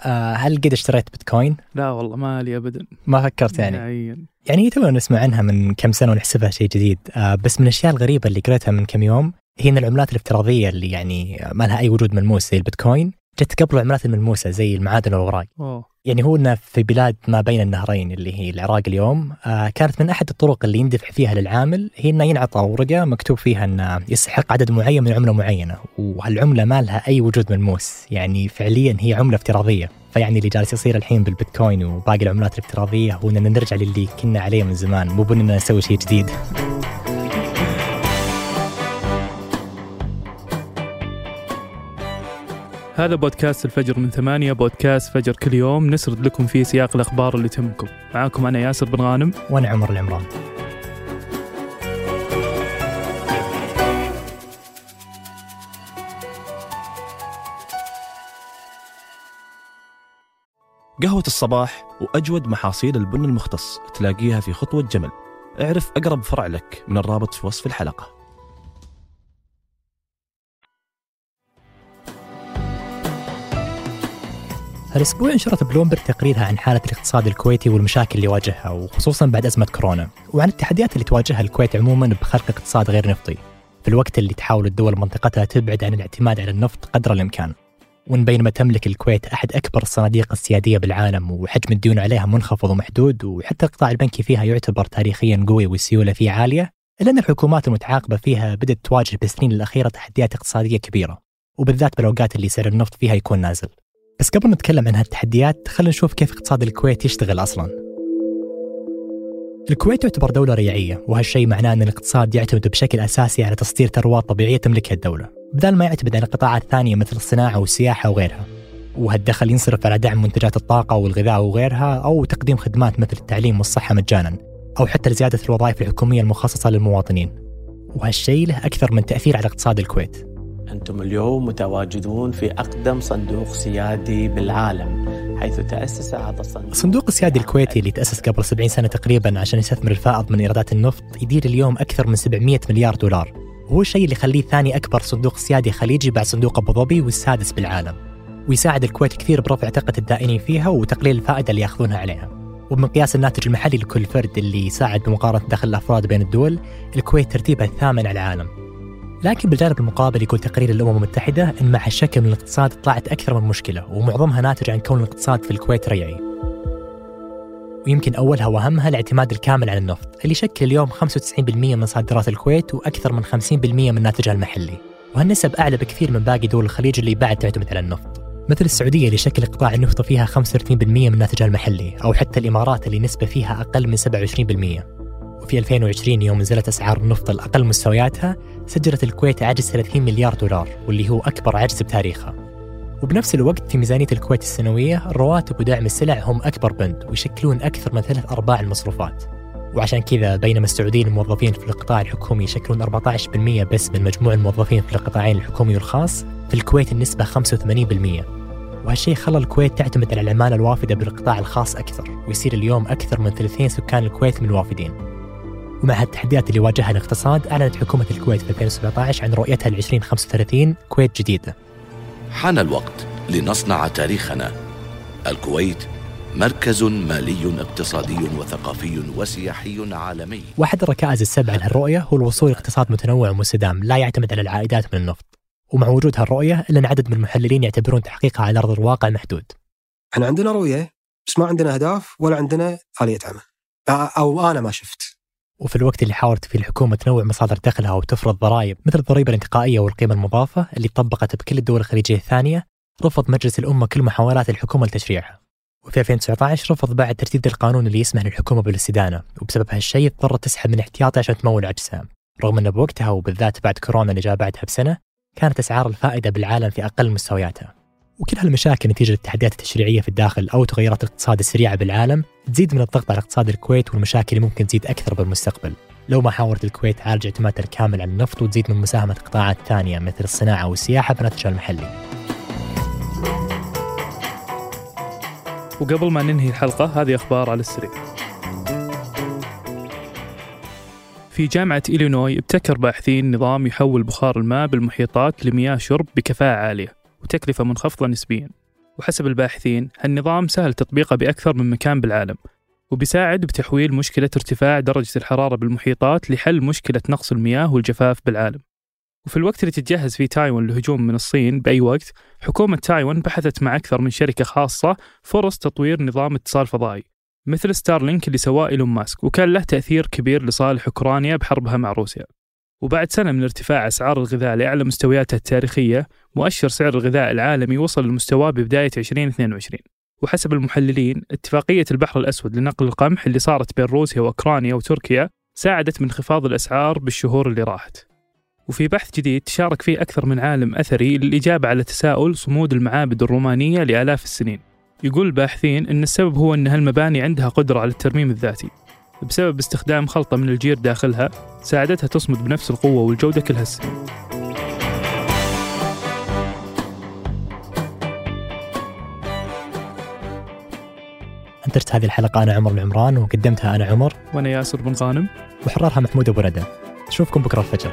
آه هل قد اشتريت بيتكوين؟ لا والله ما لي ابدا. ما فكرت يعني. نهائيا. يعني هي تونا نسمع عنها من كم سنة ونحسبها شيء جديد. آه بس من الأشياء الغريبة اللي قريتها من كم يوم هي إن العملات الافتراضية اللي يعني ما لها أي وجود ملموس زي البيتكوين جت قبل العملات الملموسة زي المعادن والاوراق أوه. يعني هو إنه في بلاد ما بين النهرين اللي هي العراق اليوم آه كانت من أحد الطرق اللي يندفع فيها للعامل هي إنه ينعطى ورقة مكتوب فيها إنه يستحق عدد معين من عملة معينة وهالعملة ما لها أي وجود ملموس يعني فعليا هي عملة افتراضية. فيعني اللي جالس يصير الحين بالبيتكوين وباقي العملات الافتراضية هو إننا نرجع للي كنا عليه من زمان مو بإننا نسوي شيء جديد. هذا بودكاست الفجر من ثمانية بودكاست فجر كل يوم. نسرد لكم فيه سياق الأخبار اللي تهمكم. معاكم أنا ياسر بن غانم. وأنا عمر العمران. قهوة الصباح وأجود محاصيل البن المختص تلاقيها في خطوة جمل. اعرف أقرب فرع لك من الرابط في وصف الحلقة. هالاسبوع نشرت بلومبرج تقريرها عن حالة الاقتصاد الكويتي والمشاكل اللي يواجهها وخصوصا بعد أزمة كورونا وعن التحديات اللي تواجهها الكويت عموما بخلق اقتصاد غير نفطي. في الوقت اللي تحاول الدول منطقتها تبعد عن الاعتماد على النفط قدر الإمكان. وان بينما تملك الكويت أحد أكبر الصناديق السيادية بالعالم وحجم الديون عليها منخفض ومحدود وحتى القطاع البنكي فيها يعتبر تاريخيا قوي والسيولة فيه عالية إلا أن الحكومات المتعاقبة فيها بدأت تواجه بالسنين الأخيرة تحديات اقتصادية كبيرة. وبالذات بالأوقات اللي سعر النفط فيها يكون نازل. بس قبل نتكلم عن هالتحديات خلينا نشوف كيف اقتصاد الكويت يشتغل أصلا. الكويت تعتبر دولة ريعية وهالشيء معناه أن الاقتصاد يعتمد بشكل أساسي على تصدير ثروات طبيعية تملكها الدولة بدل ما يعتمد على قطاعات ثانية مثل الصناعة والسياحة وغيرها. وهالدخل ينصرف على دعم منتجات الطاقة والغذاء وغيرها أو تقديم خدمات مثل التعليم والصحة مجانا أو حتى لزيادة الوظائف الحكومية المخصصة للمواطنين. وهالشيء له أكثر من تأثير على اقتصاد الكويت. أنتم اليوم متواجدون في أقدم صندوق سيادي بالعالم حيث تأسس هذا الصندوق. الصندوق السيادي الكويتي اللي تأسس قبل 70 سنة تقريبا عشان يستثمر الفائض من إيرادات النفط يدير اليوم أكثر من 700 مليار دولار. وهو الشيء اللي يخليه ثاني أكبر صندوق سيادي خليجي بعد صندوق أبو ظبي والسادس بالعالم. ويساعد الكويت كثير برفع ثقة الدائنين فيها وتقليل الفائدة اللي يأخذونها عليها. وبمقياس الناتج المحلي لكل فرد اللي يساعد بمقارنة دخل الأفراد بين الدول الكويت ترتيبها الثامن على العالم. لكن بالجانب المقابل يقول تقرير الأمم المتحدة إن مع الشكل من الاقتصاد طلعت أكثر من مشكلة ومعظمها ناتج عن كون الاقتصاد في الكويت ريعي. ويمكن أولها وأهمها الاعتماد الكامل على النفط اللي يشكل اليوم 95% من صادرات الكويت وأكثر من 50% من ناتجها المحلي. وهالنسب أعلى بكثير من باقي دول الخليج اللي بعد تعتمد على النفط. مثل السعودية اللي يشكل قطاع النفط فيها 35% من ناتجها المحلي أو حتى الإمارات اللي نسبة فيها أقل من 27%. وفي 2020 يوم نزلت أسعار النفط الأقل مستوياتها سجلت الكويت عجز 30 مليار دولار واللي هو أكبر عجز بتاريخها. وبنفس الوقت في ميزانية الكويت السنوية الرواتب ودعم السلع هم أكبر بند ويشكلون أكثر من ثلاث أرباع المصروفات. وعشان كذا بينما السعوديين الموظفين في القطاع الحكومي يشكلون 14% بس من مجموع الموظفين في القطاعين الحكومي والخاص، في الكويت النسبة 85%. وهالشيء خلى الكويت تعتمد على العمالة الوافدة بالقطاع الخاص أكثر ويصير اليوم أكثر من ثلثين سكان الكويت من الوافدين ومع هالتحديات اللي واجهها الاقتصاد أعلنت حكومة الكويت في 2017 عن رؤيتها ل 2035 كويت جديدة. حان الوقت لنصنع تاريخنا. الكويت مركز مالي اقتصادي وثقافي وسياحي عالمي. واحد الركائز السبعة لهالرؤية هو الوصول لاقتصاد متنوع ومستدام لا يعتمد على العائدات من النفط. ومع وجود هالرؤية إلا أن عدد من المحللين يعتبرون تحقيقها على أرض الواقع محدود. إحنا عندنا رؤية بس ما عندنا أهداف ولا عندنا آلية عمل. أ- أو أنا ما شفت. وفي الوقت اللي حاولت فيه الحكومة تنوع مصادر دخلها وتفرض ضرائب مثل الضريبة الانتقائية والقيمة المضافة اللي طبقت بكل الدول الخليجية الثانية رفض مجلس الأمة كل محاولات الحكومة لتشريعها. وفي 2019 رفض بعد ترتيب القانون اللي يسمح للحكومة بالاستدانة وبسبب هالشيء اضطرت تسحب من احتياطها عشان تمول عجزها رغم أن بوقتها وبالذات بعد كورونا اللي جاء بعدها بسنة كانت أسعار الفائدة بالعالم في أقل مستوياتها. وكل هالمشاكل نتيجة للتحديات التشريعية في الداخل أو تغيرات الاقتصاد السريعة بالعالم تزيد من الضغط على اقتصاد الكويت والمشاكل اللي ممكن تزيد أكثر بالمستقبل. لو ما حاولت الكويت تعالج اعتمادها الكامل على النفط وتزيد من مساهمة قطاعات ثانية مثل الصناعة والسياحة بناتجها المحلي وقبل ما ننهي الحلقة هذه أخبار على السريع. في جامعة إلينوي ابتكر باحثين نظام يحول بخار الماء بالمحيطات لمياه شرب بكفاءة عالية. وتكلفة منخفضة نسبيا. وحسب الباحثين هالنظام سهل تطبيقه بأكثر من مكان بالعالم وبيساعد بتحويل مشكلة ارتفاع درجة الحرارة بالمحيطات لحل مشكلة نقص المياه والجفاف بالعالم. وفي الوقت اللي تتجهز فيه تايوان للهجوم من الصين بأي وقت حكومة تايوان بحثت مع أكثر من شركة خاصة فرص تطوير نظام اتصال فضائي مثل ستارلينك اللي سواه إيلون ماسك وكان له تأثير كبير لصالح أوكرانيا بحربها مع روسيا. وبعد سنة من ارتفاع أسعار الغذاء لأعلى مستوياتها التاريخية مؤشر سعر الغذاء العالمي وصل لمستواه ببداية 2022 وحسب المحللين اتفاقية البحر الأسود لنقل القمح اللي صارت بين روسيا وأوكرانيا وتركيا ساعدت من انخفاض الأسعار بالشهور اللي راحت. وفي بحث جديد تشارك فيه أكثر من عالم أثري للإجابة على تساؤل صمود المعابد الرومانية لآلاف السنين. يقول الباحثين أن السبب هو أن هالمباني عندها قدرة على الترميم الذاتي. بسبب استخدام خلطة من الجير داخلها ساعدتها تصمد بنفس القوة والجودة كل هالسنين أنتجت هذه الحلقة أنا عمر العمران وقدمتها أنا عمر. وأنا ياسر بن غانم. وحررها محمود أبو ندى نشوفكم بكرة الفجر.